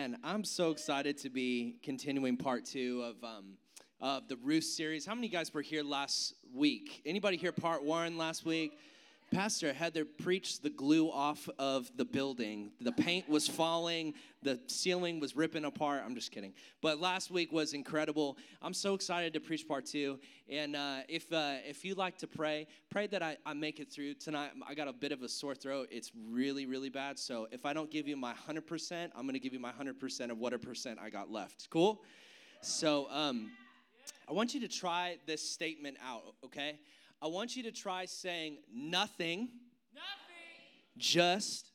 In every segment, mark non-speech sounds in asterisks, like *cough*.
And I'm so excited to be continuing part two of um, of the Ruth series. How many guys were here last week? Anybody here part one last week? Pastor Heather preached the glue off of the building. The paint was falling, the ceiling was ripping apart. I'm just kidding. But last week was incredible. I'm so excited to preach part two. And uh, if uh, if you like to pray, pray that I, I make it through tonight. I got a bit of a sore throat. It's really really bad. So if I don't give you my 100%, I'm going to give you my 100% of what a percent I got left. Cool. So um, I want you to try this statement out. Okay. I want you to try saying nothing, Nothing just just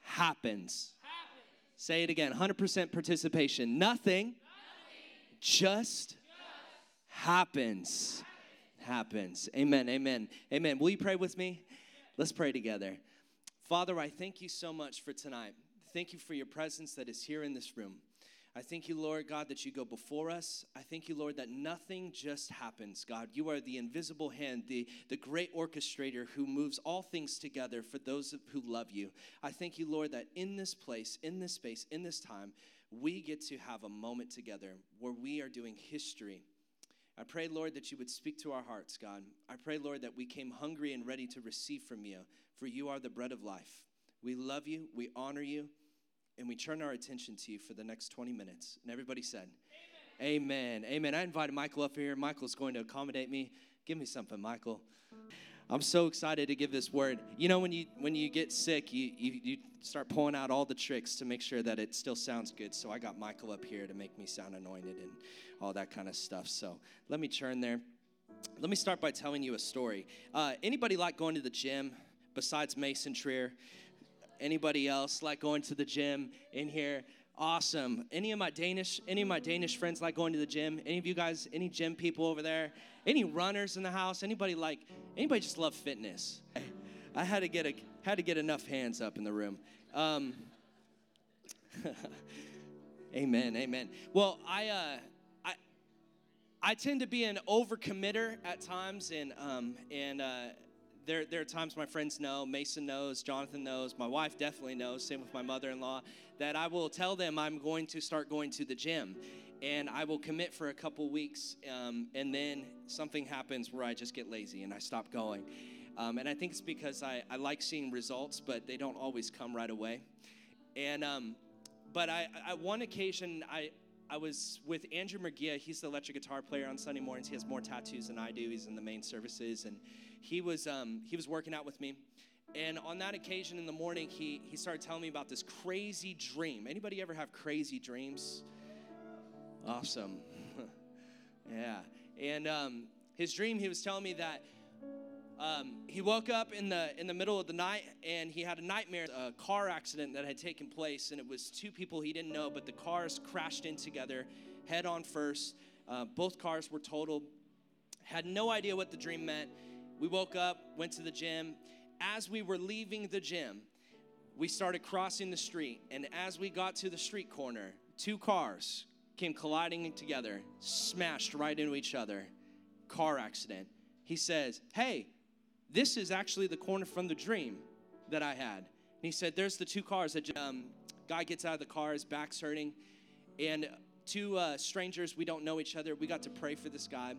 happens. happens. Say it again 100% participation. Nothing, just happens. Happens. Amen. Amen. Amen. Will you pray with me? Let's pray together. Father, I thank you so much for tonight. Thank you for your presence that is here in this room. I thank you, Lord God, that you go before us. I thank you, Lord, that nothing just happens, God. You are the invisible hand, the, the great orchestrator who moves all things together for those who love you. I thank you, Lord, that in this place, in this space, in this time, we get to have a moment together where we are doing history. I pray, Lord, that you would speak to our hearts, God. I pray, Lord, that we came hungry and ready to receive from you, for you are the bread of life. We love you, we honor you, and we turn our attention to you for the next 20 minutes. And everybody said, Amen. Amen. Amen. I invited Michael up here. Michael's going to accommodate me. Give me something, Michael. I'm so excited to give this word. You know, when you when you get sick, you, you you start pulling out all the tricks to make sure that it still sounds good. So I got Michael up here to make me sound anointed and all that kind of stuff. So let me turn there. Let me start by telling you a story. Uh, anybody like going to the gym besides Mason Trier? Anybody else like going to the gym in here? Awesome. Any of my Danish, any of my Danish friends like going to the gym? Any of you guys, any gym people over there? Any runners in the house? Anybody like? Anybody just love fitness? I had to get a had to get enough hands up in the room. Um, *laughs* amen. Amen. Well, I uh, I I tend to be an overcommitter at times, and um, and uh, there there are times my friends know, Mason knows, Jonathan knows, my wife definitely knows. Same with my mother-in-law. That I will tell them I'm going to start going to the gym, and I will commit for a couple weeks, um, and then something happens where I just get lazy and I stop going. Um, and I think it's because I, I like seeing results, but they don't always come right away. And um, but I, I one occasion I I was with Andrew Mergia. He's the electric guitar player on Sunday mornings. He has more tattoos than I do. He's in the main services, and he was um, he was working out with me. And on that occasion in the morning, he he started telling me about this crazy dream. Anybody ever have crazy dreams? Awesome, *laughs* yeah. And um, his dream, he was telling me that um, he woke up in the in the middle of the night and he had a nightmare a car accident that had taken place and it was two people he didn't know but the cars crashed in together head on first uh, both cars were totaled had no idea what the dream meant we woke up went to the gym as we were leaving the gym we started crossing the street and as we got to the street corner two cars came colliding together smashed right into each other car accident he says hey this is actually the corner from the dream that I had. And he said, There's the two cars that um, guy gets out of the car, his back's hurting, and two uh, strangers, we don't know each other. We got to pray for this guy.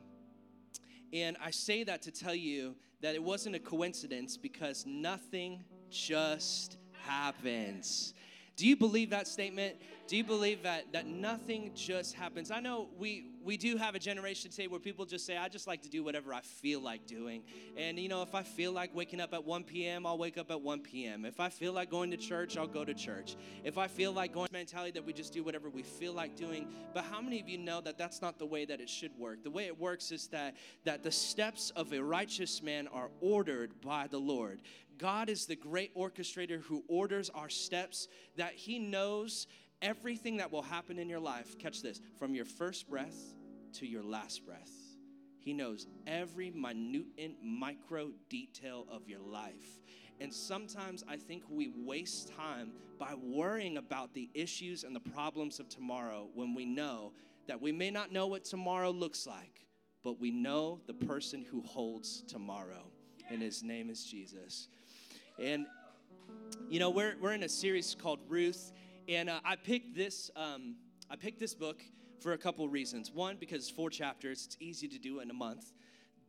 And I say that to tell you that it wasn't a coincidence because nothing just happens. Do you believe that statement? Do you believe that that nothing just happens? I know we we do have a generation today where people just say, I just like to do whatever I feel like doing. And you know, if I feel like waking up at 1 p.m., I'll wake up at 1 p.m. If I feel like going to church, I'll go to church. If I feel like going mentality that we just do whatever we feel like doing. But how many of you know that that's not the way that it should work? The way it works is that that the steps of a righteous man are ordered by the Lord. God is the great orchestrator who orders our steps, that He knows everything that will happen in your life. Catch this from your first breath to your last breath. He knows every minute and micro detail of your life. And sometimes I think we waste time by worrying about the issues and the problems of tomorrow when we know that we may not know what tomorrow looks like, but we know the person who holds tomorrow, and his name is Jesus. And, you know, we're, we're in a series called Ruth, And uh, I picked this. Um, I picked this book for a couple reasons. One, because four chapters. It's easy to do in a month.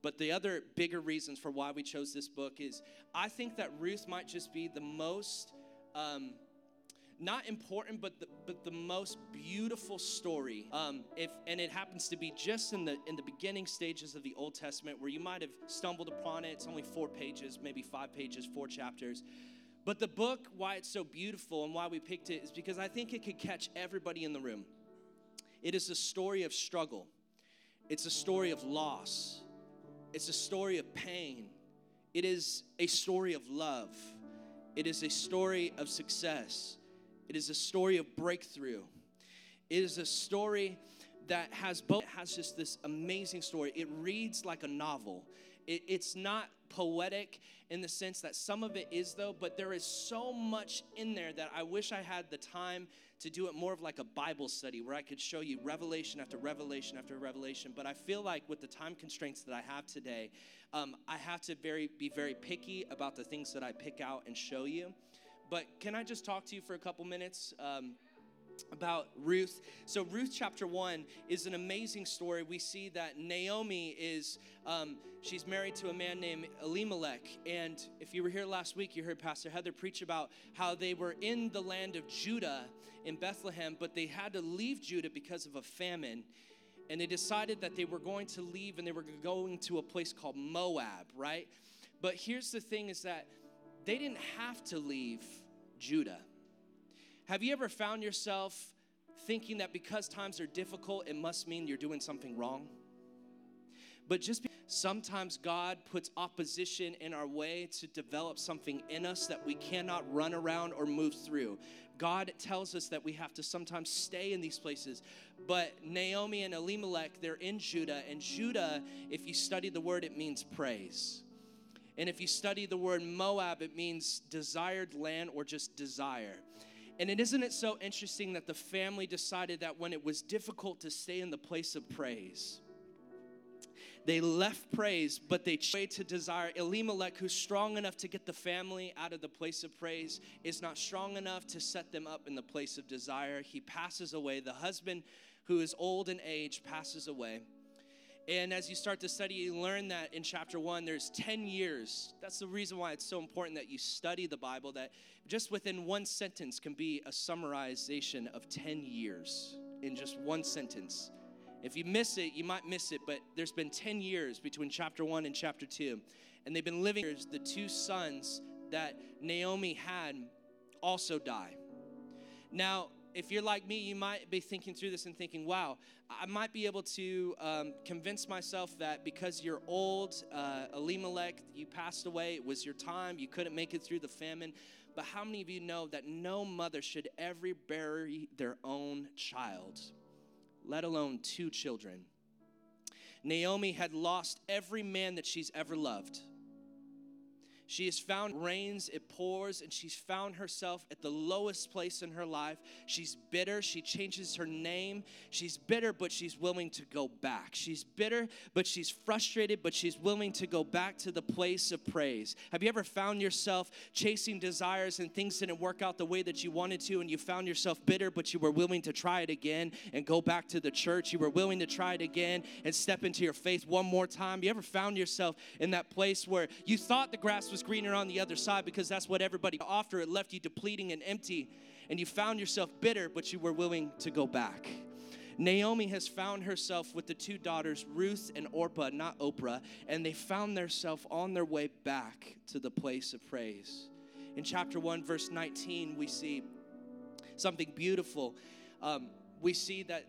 But the other bigger reasons for why we chose this book is I think that Ruth might just be the most, um, not important, but the, but the most beautiful story. Um, if and it happens to be just in the in the beginning stages of the Old Testament, where you might have stumbled upon it. It's only four pages, maybe five pages, four chapters. But the book, why it's so beautiful and why we picked it, is because I think it could catch everybody in the room. It is a story of struggle. It's a story of loss. It's a story of pain. It is a story of love. It is a story of success. It is a story of breakthrough. It is a story that has both has just this amazing story. It reads like a novel. It, it's not poetic in the sense that some of it is though, but there is so much in there that I wish I had the time to do it more of like a Bible study where I could show you revelation after revelation after revelation. But I feel like with the time constraints that I have today, um, I have to very be very picky about the things that I pick out and show you. But can I just talk to you for a couple minutes? Um, about Ruth. So, Ruth chapter 1 is an amazing story. We see that Naomi is, um, she's married to a man named Elimelech. And if you were here last week, you heard Pastor Heather preach about how they were in the land of Judah in Bethlehem, but they had to leave Judah because of a famine. And they decided that they were going to leave and they were going to a place called Moab, right? But here's the thing is that they didn't have to leave Judah have you ever found yourself thinking that because times are difficult, it must mean you're doing something wrong? But just sometimes God puts opposition in our way to develop something in us that we cannot run around or move through. God tells us that we have to sometimes stay in these places. But Naomi and Elimelech, they're in Judah. And Judah, if you study the word, it means praise. And if you study the word Moab, it means desired land or just desire. And it isn't it so interesting that the family decided that when it was difficult to stay in the place of praise, they left praise, but they chose to desire. Elimelech, who's strong enough to get the family out of the place of praise, is not strong enough to set them up in the place of desire. He passes away. The husband, who is old in age, passes away. And as you start to study, you learn that in chapter one, there's 10 years. That's the reason why it's so important that you study the Bible, that just within one sentence can be a summarization of 10 years in just one sentence. If you miss it, you might miss it, but there's been 10 years between chapter one and chapter two. And they've been living, the two sons that Naomi had also die. Now, if you're like me, you might be thinking through this and thinking, wow, I might be able to um, convince myself that because you're old, uh, Elimelech, you passed away, it was your time, you couldn't make it through the famine. But how many of you know that no mother should ever bury their own child, let alone two children? Naomi had lost every man that she's ever loved. She has found rains, it pours, and she's found herself at the lowest place in her life. She's bitter. She changes her name. She's bitter, but she's willing to go back. She's bitter, but she's frustrated, but she's willing to go back to the place of praise. Have you ever found yourself chasing desires and things didn't work out the way that you wanted to, and you found yourself bitter, but you were willing to try it again and go back to the church? You were willing to try it again and step into your faith one more time? You ever found yourself in that place where you thought the grass was greener on the other side because that's what everybody after it left you depleting and empty and you found yourself bitter but you were willing to go back Naomi has found herself with the two daughters, Ruth and Orpah, not Oprah, and they found themselves on their way back to the place of praise. In chapter 1, verse 19, we see something beautiful. Um, we see that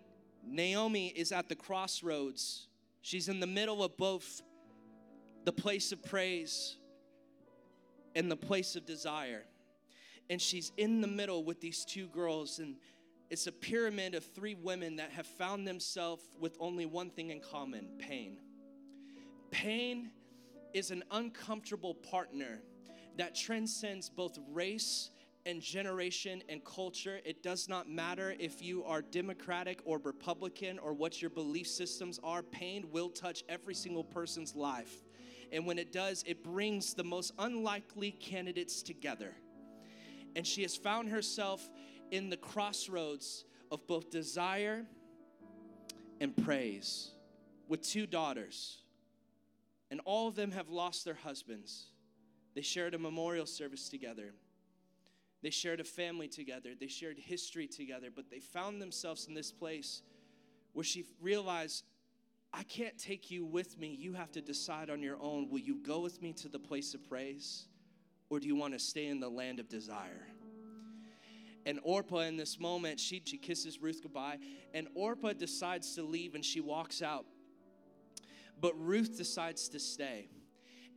Naomi is at the crossroads. She's in the middle of both the place of praise in the place of desire. And she's in the middle with these two girls, and it's a pyramid of three women that have found themselves with only one thing in common pain. Pain is an uncomfortable partner that transcends both race and generation and culture. It does not matter if you are Democratic or Republican or what your belief systems are, pain will touch every single person's life. And when it does, it brings the most unlikely candidates together. And she has found herself in the crossroads of both desire and praise with two daughters. And all of them have lost their husbands. They shared a memorial service together. They shared a family together. They shared history together. But they found themselves in this place where she realized, I can't take you with me. You have to decide on your own. Will you go with me to the place of praise? Or do you want to stay in the land of desire? And Orpah, in this moment, she, she kisses Ruth goodbye. And Orpah decides to leave and she walks out. But Ruth decides to stay.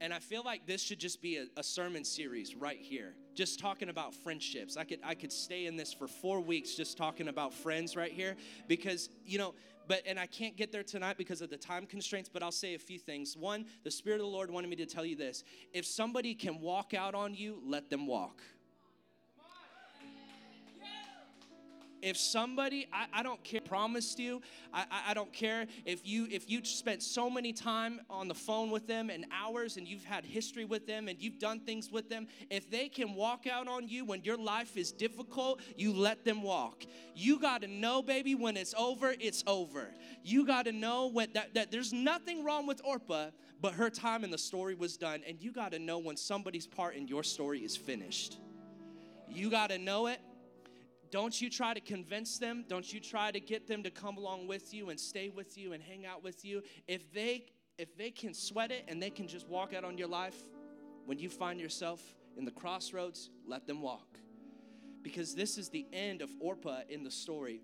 And I feel like this should just be a, a, sermon series right here, just talking about friendships. I could I could stay in this for four weeks just talking about friends right here because you know. But and I can't get there tonight because of the time constraints. But I'll say a few things. One, the Spirit of the Lord wanted me to tell you this: if somebody can walk out on you, let them walk. If somebody I, I don't care promised you I, I, I don't care if you if you spent so many time on the phone with them and hours and you've had history with them and you've done things with them if they can walk out on you when your life is difficult you let them walk. You got to know baby when it's over it's over. You got to know when that, that there's nothing wrong with orpah but her time in the story was done. And you got to know when somebody's part in your story is finished. You got to know it don't you try to convince them. Don't you try to get them to come along with you and stay with you and hang out with you. If they if they can sweat it and they can just walk out on your life when you find yourself in the crossroads, let them walk. Because this is the end of Orpah in the story.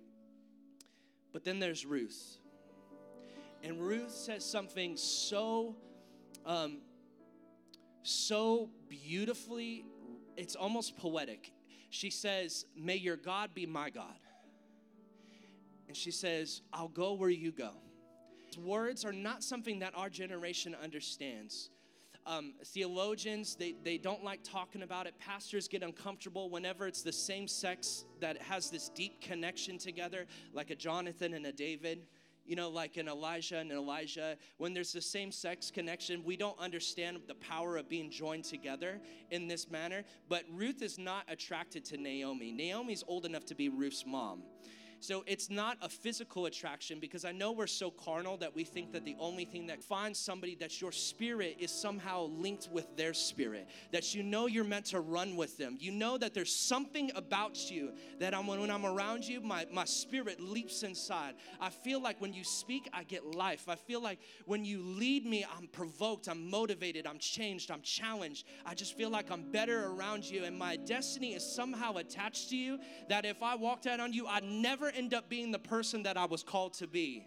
But then there's Ruth. And Ruth says something so um, so beautifully, it's almost poetic she says, May your God be my God. And she says, I'll go where you go. Words are not something that our generation understands. Um, theologians, they, they don't like talking about it. Pastors get uncomfortable whenever it's the same sex that has this deep connection together, like a Jonathan and a David you know, like an Elijah and Elisha, when there's the same sex connection, we don't understand the power of being joined together in this manner. But Ruth is not attracted to Naomi. Naomi's old enough to be Ruth's mom. So it's not a physical attraction because I know we're so carnal that we think that the only thing that finds somebody that your spirit is somehow linked with their spirit, that you know you're meant to run with them. You know that there's something about you that I'm, when I'm around you, my, my spirit leaps inside. I feel like when you speak, I get life. I feel like when you lead me, I'm provoked, I'm motivated, I'm changed, I'm challenged. I just feel like I'm better around you, and my destiny is somehow attached to you that if I walked out on you, I'd never end up being the person that I was called to be.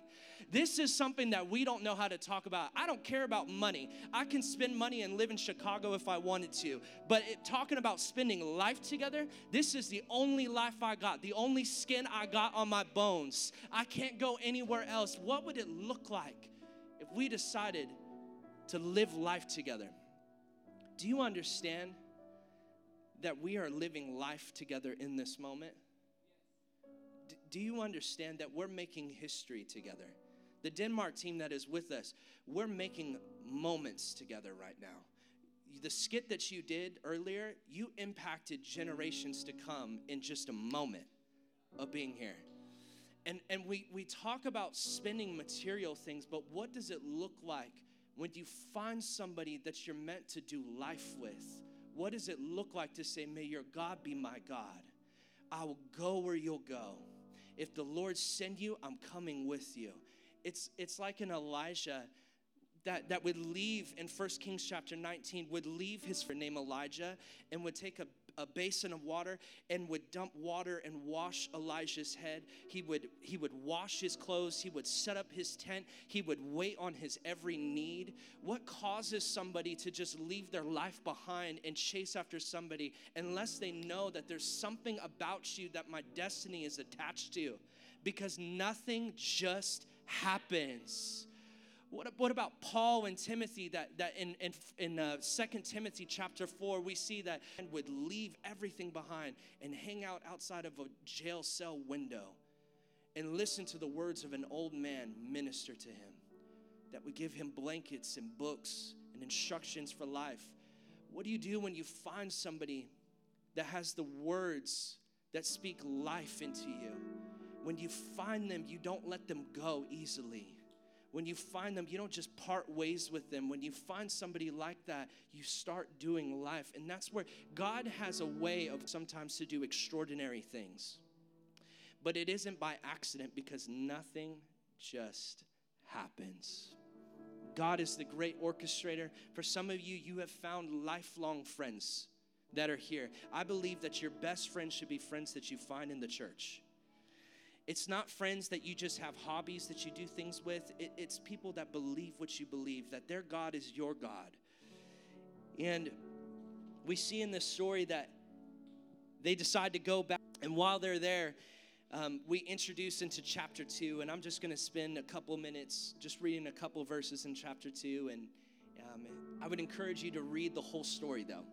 This is something that we don't know how to talk about. I don't care about money. I can spend money and live in Chicago if I wanted to. But it, talking about spending life together, this is the only life I got, the only skin I got on my bones. I can't go anywhere else. What would it look like if we decided to live life together? Do you understand that we are living life together in this moment? Do you understand that we're making history together? The Denmark team that is with us, we're making moments together right now. The skit that you did earlier, you impacted generations to come in just a moment of being here. And, and we, we talk about spending material things, but what does it look like when you find somebody that you're meant to do life with? What does it look like to say, May your God be my God? I will go where you'll go. If the Lord send you, I'm coming with you. It's, it's like an Elijah that, that would leave in 1 Kings chapter 19, would leave his name Elijah and would take a a basin of water and would dump water and wash Elijah's head. He would, he would wash his clothes. He would set up his tent. He would wait on his every need. What causes somebody to just leave their life behind and chase after somebody unless they know that there's something about you that my destiny is attached to? Because nothing just happens. What, what about Paul and Timothy that, that in, in, in uh, 2 Timothy chapter 4, we see that and would leave everything behind and hang out outside of a jail cell window and listen to the words of an old man minister to him, that would give him blankets and books and instructions for life. What do you do when you find somebody that has the words that speak life into you. When you find them, you don't let them go easily. When you find them, you don't just part ways with them. When you find somebody like that, you start doing life. And that's where God has a way of sometimes to do extraordinary things. But it isn't by accident because nothing just happens. God is the great orchestrator. For some of you, you have found lifelong friends that are here. I believe that your best friends should be friends that you find in the church. It's not friends that you just have hobbies that you do things with. It, it's people that believe what you believe, that their God is your God. And we see in this story that they decide to go back, and while they're there, um, we introduce into chapter two, and I'm just going to spend a couple minutes just reading a couple verses in chapter two. And um, I would encourage you to read the whole story, though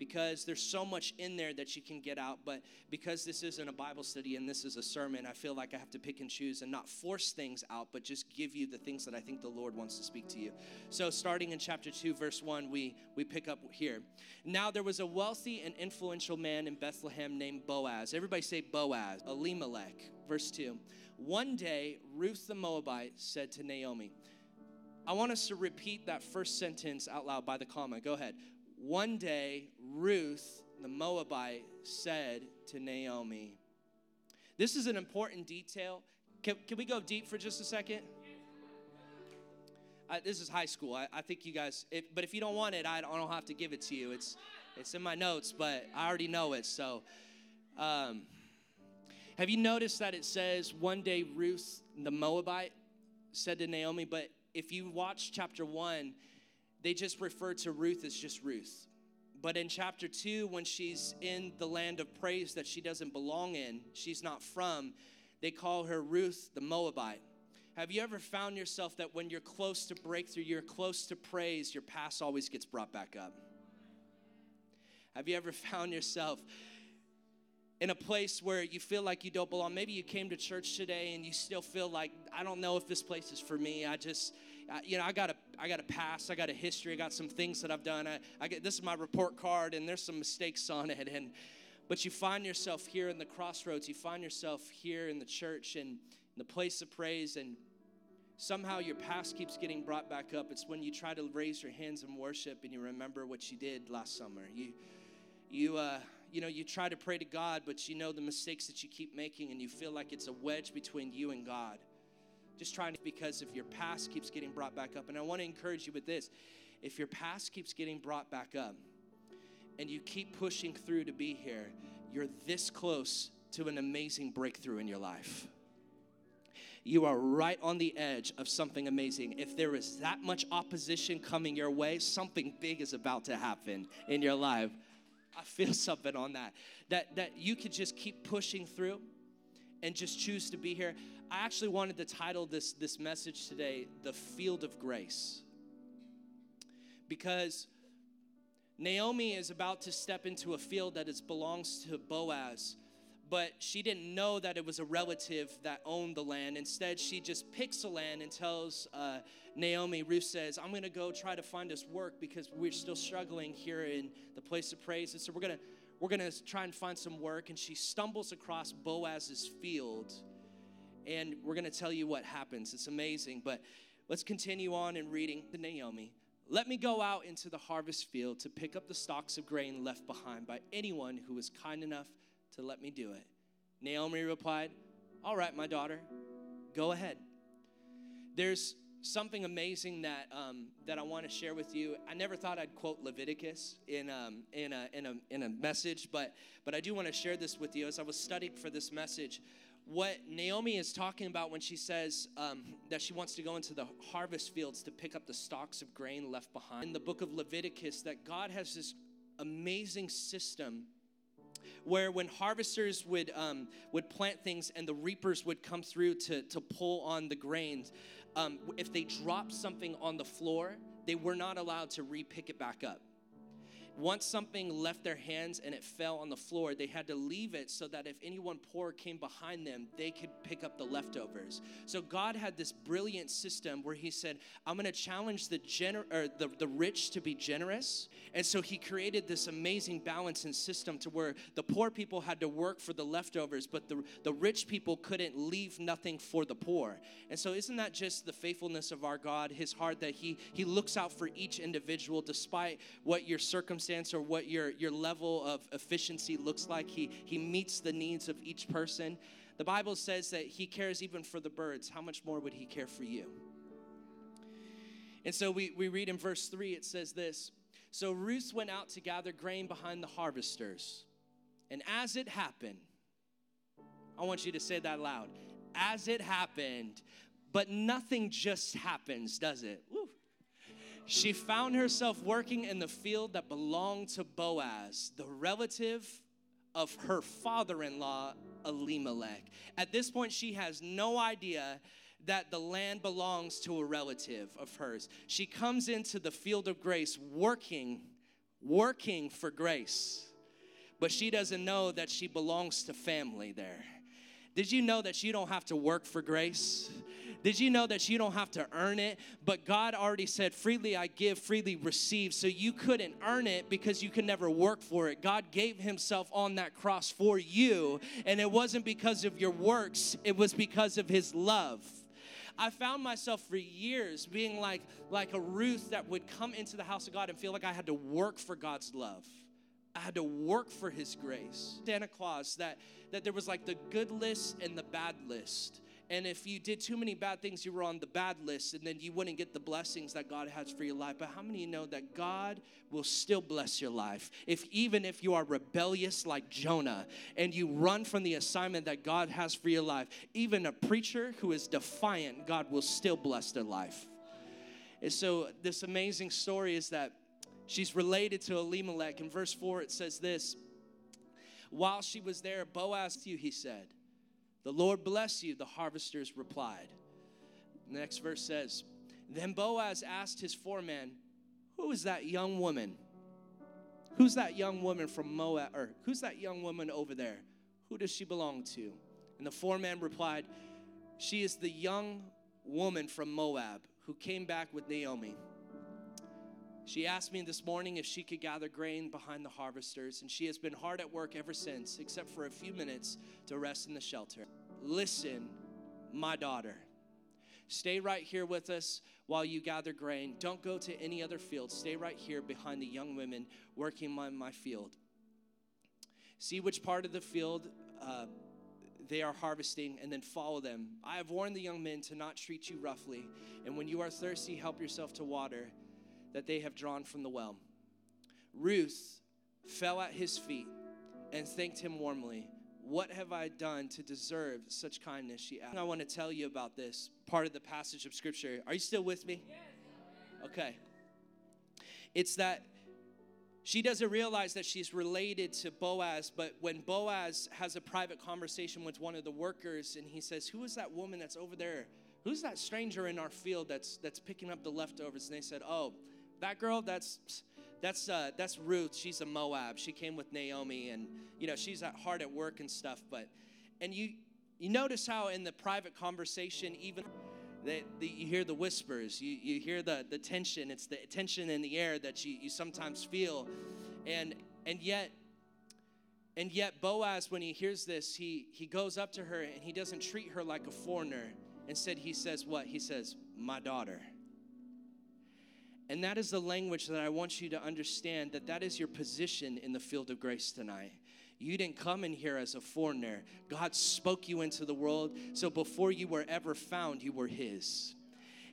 because there's so much in there that you can get out. But because this isn't a Bible study and this is a sermon, I feel like I have to pick and choose and not force things out, but just give you the things that I think the Lord wants to speak to you. So, starting in chapter 2, verse 1, we, we pick up here. Now, there was a wealthy and influential man in Bethlehem named Boaz. Everybody say Boaz, Elimelech. Verse 2. One day, Ruth the Moabite said to Naomi, I want us to repeat that first sentence out loud by the comma. Go ahead. One day, Ruth, the Moabite, said to Naomi, This is an important detail. Can, can we go deep for just a second? I, this is high school. I, I think you guys, but if you don't want it, I don't, I don't have to give it to you. It's, it's in my notes, but I already know it. So, um, have you noticed that it says one day Ruth, the Moabite, said to Naomi, but if you watch chapter one, they just refer to Ruth as just Ruth. But in chapter two, when she's in the land of praise that she doesn't belong in, she's not from, they call her Ruth the Moabite. Have you ever found yourself that when you're close to breakthrough, you're close to praise, your past always gets brought back up? Have you ever *laughs* found yourself in a place where you feel like you don't belong? Maybe you came to church today and you still feel like, I don't know if this place is for me. I just, you know, I got a, I got a past, I got a history, I got some things that I've done. I, I get this is my report card, and there's some mistakes on it. And but you find yourself here in the crossroads. You find yourself here in the church and in the place of praise, and somehow your past keeps getting brought back up. It's when you try to raise your hands in worship and you remember what you did last summer. You, you, uh, you know, you try to pray to God, but you know the mistakes that you keep making, and you feel like it's a wedge between you and God just trying to, because if your past keeps getting brought back up. And I want to encourage you with this if your past keeps getting brought back up and you keep pushing through to be here, you're this close to an amazing breakthrough in your life. You are right on the edge of something amazing. If there is that much opposition coming your way, something big is about to happen in your life. I feel *laughs* something on that. That that you could just keep pushing through and just choose to be here. I actually wanted to title this, this message today, The Field of Grace. Because Naomi is about to step into a field that is, belongs to Boaz, but she didn't know that it was a relative that owned the land. Instead, she just picks the land and tells uh, Naomi, Ruth says, I'm going to go try to find us work because we're still struggling here in the place of praise. And so we're going to we're going to try and find some work. And she stumbles across Boaz's field and we're going to tell you what happens. It's amazing, but let's continue on in reading the Naomi. Let me go out into the harvest field to pick up the stalks of grain left behind by anyone who was kind enough to let me do it. Naomi replied, All right, my daughter, go ahead. There's something amazing that um, that I want to share with you. I never thought I'd quote Leviticus in um, in a in a in a message, but but I do want to share this with you as I was studying for this message what Naomi is talking about when she says um, that she wants to go into the harvest fields to pick up the stalks of grain left behind. In the book of Leviticus, that God has this amazing system where when harvesters would um, would plant things and the reapers would come through to, to pull on the grains, um, if they dropped something on the floor, they were not allowed to repick it back up. Once something left their hands and it fell on the floor, they had to leave it so that if anyone poor came behind them, they could pick up the leftovers. So God had this brilliant system where He said, "I'm going to challenge the gener- or the, the rich to be generous," and so He created this amazing balance and system to where the poor people had to work for the leftovers, but the the rich people couldn't leave nothing for the poor. And so, isn't that just the faithfulness of our God? His heart that He He looks out for each individual, despite what your circumstance or what your your level of efficiency looks like. He He meets the needs of each person. The Bible says that He cares even for the birds. How much more would He care for you? And so we, we read in verse 3, it says this So Ruth went out to gather grain behind the harvesters. And as it happened, I want you to say that loud. As it happened, but nothing just happens, does it? Woo. She found herself working in the field that belonged to Boaz, the relative of her father in law, Elimelech. At this point, she has no idea that the land belongs to a relative of hers. She comes into the field of grace working, working for grace, but she doesn't know that she belongs to family there. Did you know that you don't have to work for grace? Did you know that you don't have to earn it? But God already said, freely I give, freely receive. So you couldn't earn it because you could never work for it. God gave Himself on that cross for you, and it wasn't because of your works, it was because of His love. I found myself for years being like, like a Ruth that would come into the house of God and feel like I had to work for God's love. I had to work for his grace. Santa Claus, that, that there was like the good list and the bad list. And if you did too many bad things, you were on the bad list, and then you wouldn't get the blessings that God has for your life. But how many you know that God will still bless your life? If even if you are rebellious like Jonah and you run from the assignment that God has for your life, even a preacher who is defiant, God will still bless their life. And so this amazing story is that she's related to Elimelech. In verse 4, it says this While she was there, Boaz to you, he said, The Lord bless you, the harvesters replied. The next verse says, Then Boaz asked his foreman, Who is that young woman? Who's that young woman from Moab? Or who's that young woman over there? Who does she belong to? And the foreman replied, She is the young woman from Moab who came back with Naomi. She asked me this morning if she could gather grain behind the harvesters, and she has been hard at work ever since, except for a few minutes to rest in the shelter. Listen, my daughter. Stay right here with us while you gather grain. Don't go to any other field. Stay right here behind the young women working on my field. See which part of the field uh, they are harvesting and then follow them. I have warned the young men to not treat you roughly, and when you are thirsty, help yourself to water that they have drawn from the well. Ruth fell at his feet and thanked him warmly. What have I done to deserve such kindness? She asked. I want to tell you about this part of the passage of scripture. Are you still with me? Okay. It's that she doesn't realize that she's related to Boaz, but when Boaz has a private conversation with one of the workers and he says, Who is that woman that's over there? Who's that stranger in our field that's that's picking up the leftovers? And they said, Oh, that girl, that's that's uh, that's Ruth. She's a Moab. She came with Naomi, and you know she's at hard at work and stuff. But and you you notice how in the private conversation, even that you hear the whispers, you, you hear the the tension. It's the tension in the air that you, you sometimes feel, and and yet. And yet Boaz, when he hears this, he, he goes up to her and he doesn't treat her like a foreigner. Instead, he says, What? He says, My daughter. And that is the language that I want you to understand that that is your position in the field of grace tonight. You didn't come in here as a foreigner. God spoke you into the world. So before you were ever found, you were His.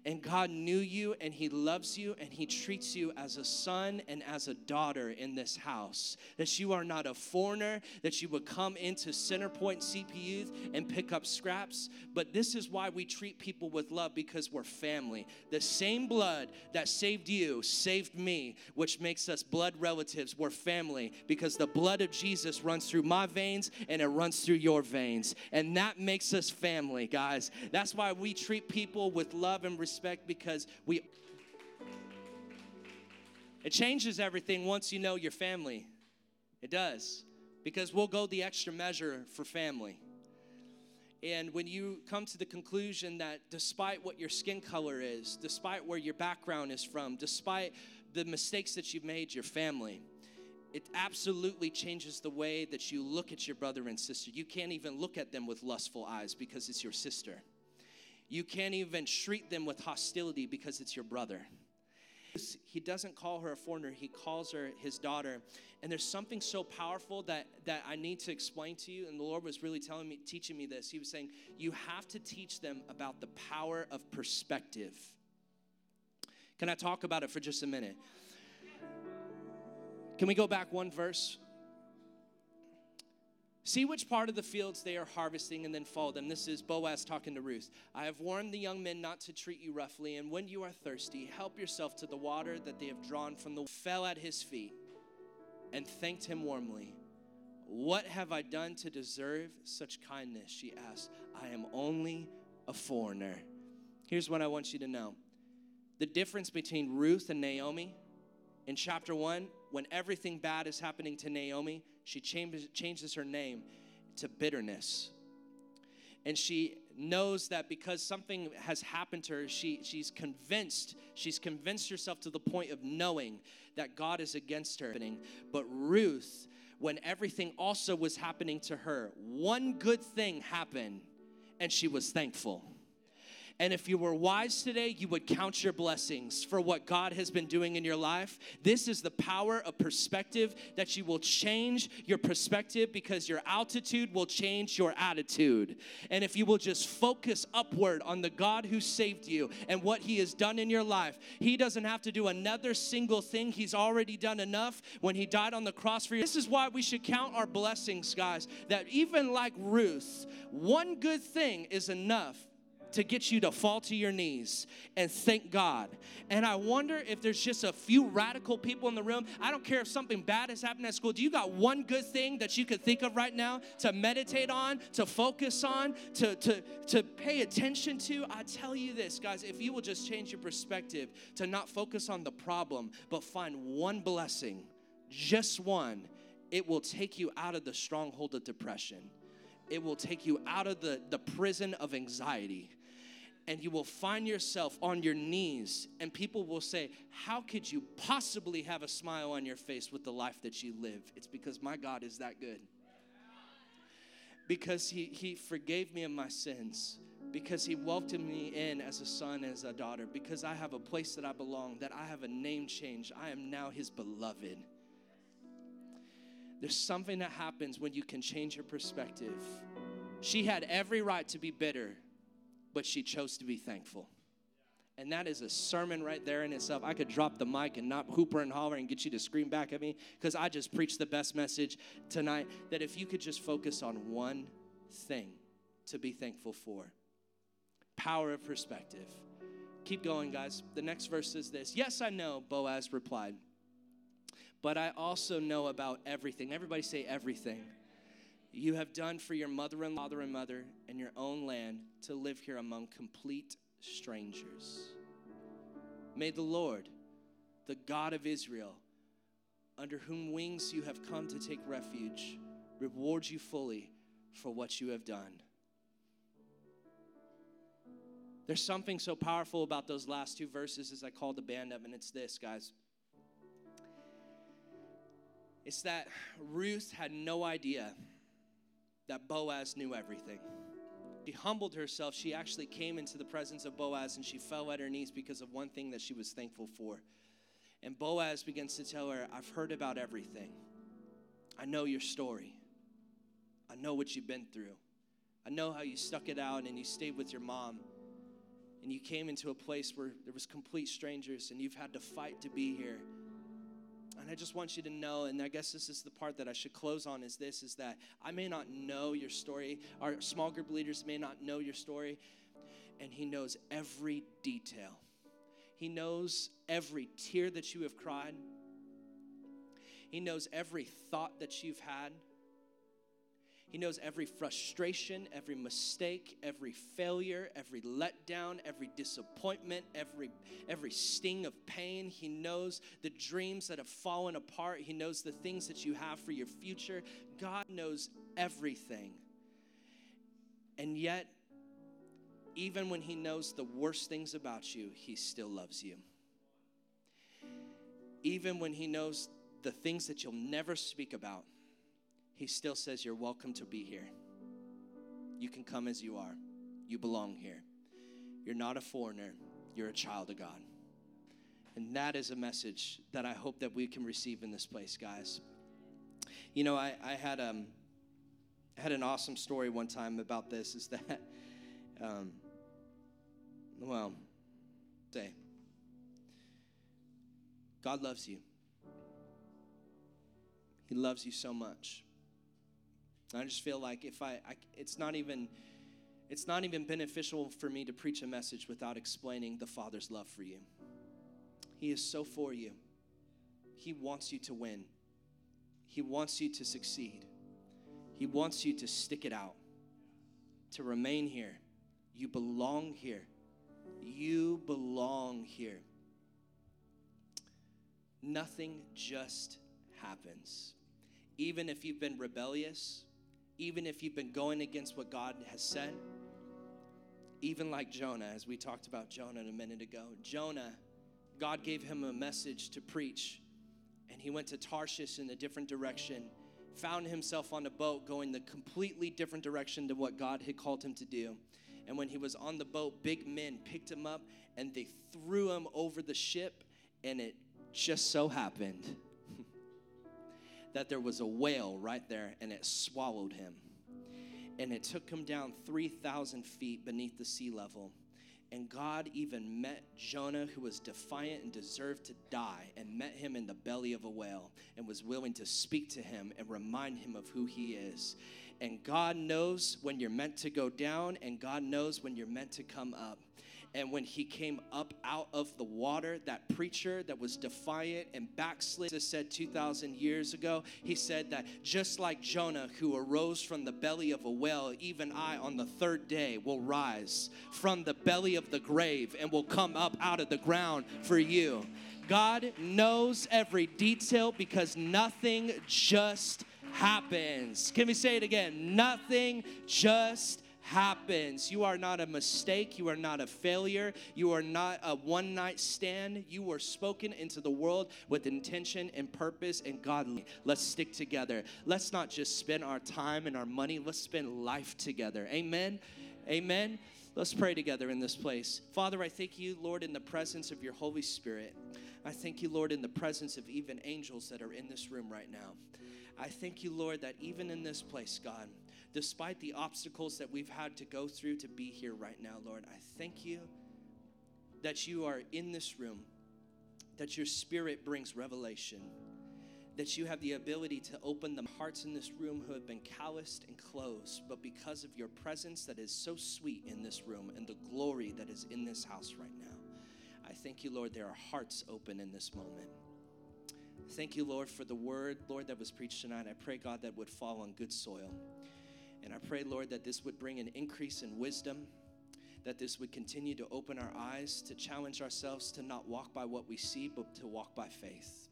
And God knew you and He loves you and He treats you as a son and as a daughter in this house. That you are not a foreigner, that you would come into Centerpoint CP Youth and pick up scraps. But this is why we treat people with love because we're family. The same blood that saved you saved me, which makes us blood relatives. We're family because the blood of Jesus runs through my veins and it runs through your veins. And that makes us family, guys. That's why we treat people with love and respect respect because we It changes everything once you know your family. It does. Because we'll go the extra measure for family. And when you come to the conclusion that despite what your skin color is, despite where your background is from, despite the mistakes that you've made, your family, it absolutely changes the way that you look at your brother and sister. You can't even look at them with lustful eyes because it's your sister. You can't even treat them with hostility because it's your brother. He doesn't call her a foreigner, he calls her his daughter. And there's something so powerful that, that I need to explain to you. And the Lord was really telling me, teaching me this. He was saying, You have to teach them about the power of perspective. Can I talk about it for just a minute? Can we go back one verse? See which part of the fields they are harvesting and then follow them. This is Boaz talking to Ruth. I have warned the young men not to treat you roughly, and when you are thirsty, help yourself to the water that they have drawn from the fell at his feet and thanked him warmly. What have I done to deserve such kindness? She asked. I am only a foreigner. Here's what I want you to know the difference between Ruth and Naomi in chapter 1 when everything bad is happening to Naomi, she changes, changes her name to bitterness. And she knows that because something has happened to her, she, she's convinced, she's convinced herself to the point of knowing that God is against her. But Ruth, when everything also was happening to her, one good thing happened and she was thankful. And if you were wise today, you would count your blessings for what God has been doing in your life. This is the power of perspective that you will change your perspective because your altitude will change your attitude. And if you will just focus upward on the God who saved you and what He has done in your life, He doesn't have to do another single thing. He's already done enough when He died on the cross for you. This is why we should count our blessings, guys, that even like Ruth, one good thing is enough to get you to fall to your knees and thank God. And I wonder if there's just a few radical people in the room. I don't care if something bad has happened at school. Do you got one good thing that you could think of right now to meditate on, to focus on, to, to, to pay attention to? I tell you this, guys, if you will just change your perspective to not focus on the problem, but find one blessing, just one, it will take you out of the stronghold of depression. It will take you out of the, the prison of anxiety and you will find yourself on your knees, and people will say, How could you possibly have a smile on your face with the life that you live? It's because my God is that good. Because He, he forgave me of my sins, because He welcomed me in as a son, as a daughter, because I have a place that I belong, that I have a name change. I am now His beloved. There's something that happens when you can change your perspective. She had every right to be bitter but she chose to be thankful. And that is a sermon right there in itself. I could drop the mic and not hooper and holler and get you to scream back at me because I just preached the best message tonight. That if you could just focus on one thing to be thankful for power of perspective. Keep going, guys. The next verse is this Yes, I know, Boaz replied, but I also know about everything. Everybody say everything you have done for your mother and father and mother and your own land to live here among complete strangers. May the Lord, the God of Israel, under whom wings you have come to take refuge, reward you fully for what you have done. There's something so powerful about those last two verses as I called the band up, and it's this, guys. It's that Ruth had no idea that Boaz knew everything. She humbled herself. She actually came into the presence of Boaz and she fell at her knees because of one thing that she was thankful for. And Boaz begins to tell her, I've heard about everything. I know your story. I know what you've been through. I know how you stuck it out and you stayed with your mom. And you came into a place where there was complete strangers and you've had to fight to be here. And I just want you to know, and I guess this is the part that I should close on is this is that I may not know your story. Our small group leaders may not know your story, and He knows every detail. He knows every tear that you have cried. He knows every thought that you've had. He knows every frustration, every mistake, every failure, every letdown, every disappointment, every every sting of pain. He knows the dreams that have fallen apart. He knows the things that you have for your future. God knows everything. And yet even when he knows the worst things about you, he still loves you. Even when he knows the things that you'll never speak about, he still says, You're welcome to be here. You can come as you are. You belong here. You're not a foreigner, you're a child of God. And that is a message that I hope that we can receive in this place, guys. You know, I, I had um, I had an awesome story one time about this. Is that *laughs* um, well, say, God loves you. He loves you so much. I just feel like if I, I, it's not even it's not even beneficial for me to preach a message without explaining the Father's love for you. He is so for you. He wants you to win. He wants you to succeed. He wants you to stick it out, to remain here. You belong here. You belong here. Nothing just happens. Even if you've been rebellious, even if you've been going against what God has said, even like Jonah, as we talked about Jonah a minute ago, Jonah, God gave him a message to preach, and he went to Tarshish in a different direction, found himself on a boat going the completely different direction to what God had called him to do. And when he was on the boat, big men picked him up and they threw him over the ship. And it just so happened that there was a whale right there and it swallowed him. And it took him down 3,000 feet beneath the sea level. And God even met Jonah, who was defiant and deserved to die, and met him in the belly of a whale and was willing to speak to him and remind him of who he is. And God knows when you're meant to go down, and God knows when you're meant to come up. And when he came up out of the water, that preacher that was defiant and backslid said 2,000 years ago, he said that just like Jonah, who arose from the belly of a whale, even I on the third day will rise from the belly of the grave and will come up out of the ground for you. God knows every detail because nothing just happens. Can we say it again? Nothing just happens. You are not a mistake. You are not a failure. You are not a one night stand. You were spoken into the world with intention and purpose and godly. Let's stick together. Let's not just spend our time and our money. Let's spend life together. Amen. Amen. Let's pray together in this place. Father, I thank you, Lord, in the presence of your Holy Spirit. I thank you, Lord, in the presence of even angels that are in this room right now. I thank you, Lord, that even in this place, God, despite the obstacles that we've had to go through to be here right now, Lord, I thank you that you are in this room, that your spirit brings revelation, that you have the ability to open the hearts in this room who have been calloused and closed, but because of your presence that is so sweet in this room and the glory that is in this house right now, I thank you, Lord, there are hearts open in this moment. Thank you, Lord, for the word, Lord, that was preached tonight. I pray, God, that would fall on good soil. And I pray, Lord, that this would bring an increase in wisdom, that this would continue to open our eyes, to challenge ourselves to not walk by what we see, but to walk by faith.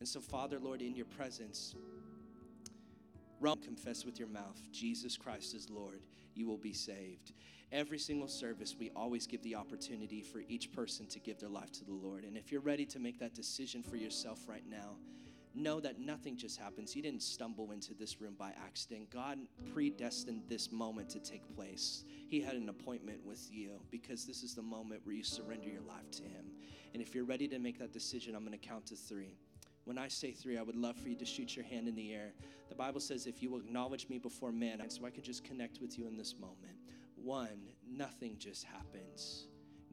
And so, Father, Lord, in your presence, run, confess with your mouth, Jesus Christ is Lord, you will be saved. Every single service, we always give the opportunity for each person to give their life to the Lord. And if you're ready to make that decision for yourself right now, know that nothing just happens. You didn't stumble into this room by accident. God predestined this moment to take place. He had an appointment with you because this is the moment where you surrender your life to Him. And if you're ready to make that decision, I'm going to count to three. When I say three, I would love for you to shoot your hand in the air. The Bible says, if you acknowledge me before men, so I can just connect with you in this moment. One, nothing just happens.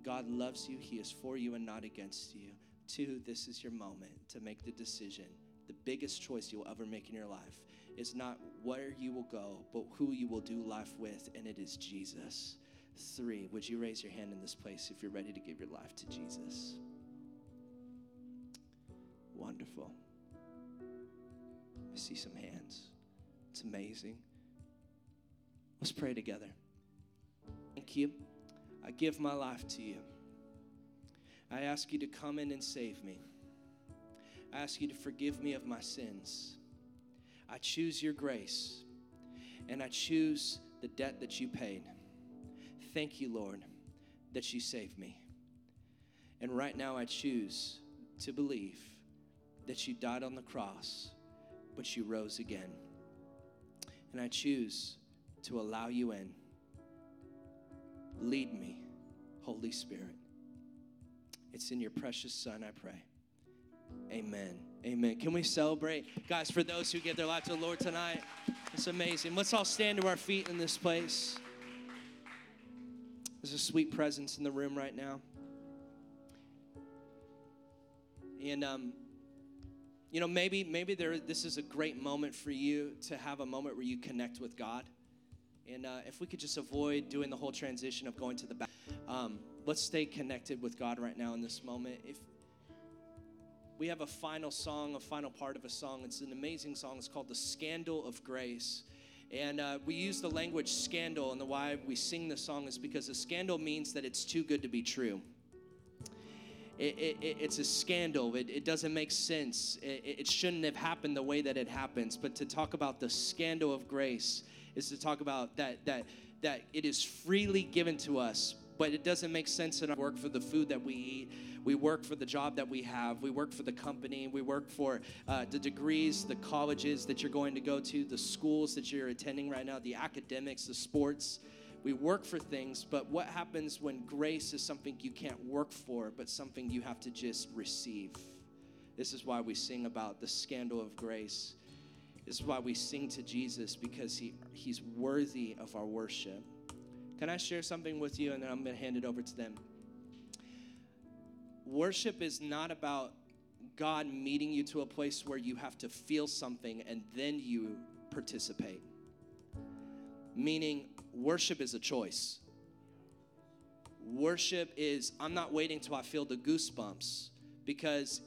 God loves you, He is for you and not against you. Two, this is your moment to make the decision. The biggest choice you'll ever make in your life is not where you will go, but who you will do life with, and it is Jesus. Three, would you raise your hand in this place if you're ready to give your life to Jesus? Wonderful. I see some hands. It's amazing. Let's pray together. Thank you. I give my life to you. I ask you to come in and save me. I ask you to forgive me of my sins. I choose your grace and I choose the debt that you paid. Thank you, Lord, that you saved me. And right now I choose to believe that you died on the cross, but you rose again. And I choose to allow you in. Lead me, Holy Spirit. It's in your precious Son, I pray. Amen. Amen. Can we celebrate? Guys, for those who give their life to the Lord tonight, it's amazing. Let's all stand to our feet in this place. There's a sweet presence in the room right now. And um, you know, maybe maybe there this is a great moment for you to have a moment where you connect with God. And uh, if we could just avoid doing the whole transition of going to the back, um, let's stay connected with God right now in this moment. If we have a final song, a final part of a song, it's an amazing song. It's called "The Scandal of Grace." And uh, we use the language scandal, and the why we sing the song is because a scandal means that it's too good to be true. It, it, it's a scandal. It, it doesn't make sense. It, shouldn't have happened the way that it happens. But to talk about the scandal of grace is to talk about that that that it is freely given to us, but it doesn't make sense in our work for the food that we eat. We work for the job that we have. We work for the company. We work for uh, the degrees, the colleges that you're going to go to, the schools that you're attending right now, the academics, the sports. We work for things, but what happens when grace is something you can't work for, but something you have to just receive? This is why we sing about the scandal of grace. This is why we sing to Jesus because he, he's worthy of our worship. Can I share something with you and then I'm going to hand it over to them? Worship is not about God meeting you to a place where you have to feel something and then you participate. Meaning, worship is a choice. Worship is, I'm not waiting till I feel the goosebumps because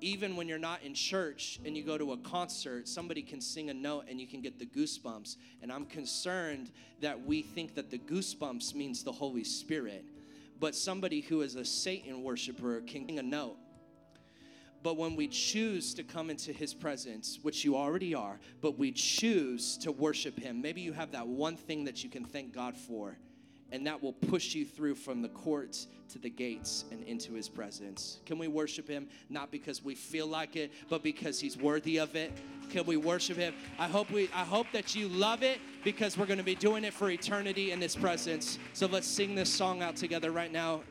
even when you're not in church and you go to a concert, somebody can sing a note and you can get the goosebumps. And I'm concerned that we think that the goosebumps means the Holy Spirit. But somebody who is a Satan worshiper can a note. But when we choose to come into his presence, which you already are, but we choose to worship him, maybe you have that one thing that you can thank God for and that will push you through from the courts to the gates and into his presence. Can we worship him not because we feel like it, but because he's worthy of it? Can we worship him? I hope we I hope that you love it because we're going to be doing it for eternity in his presence. So let's sing this song out together right now.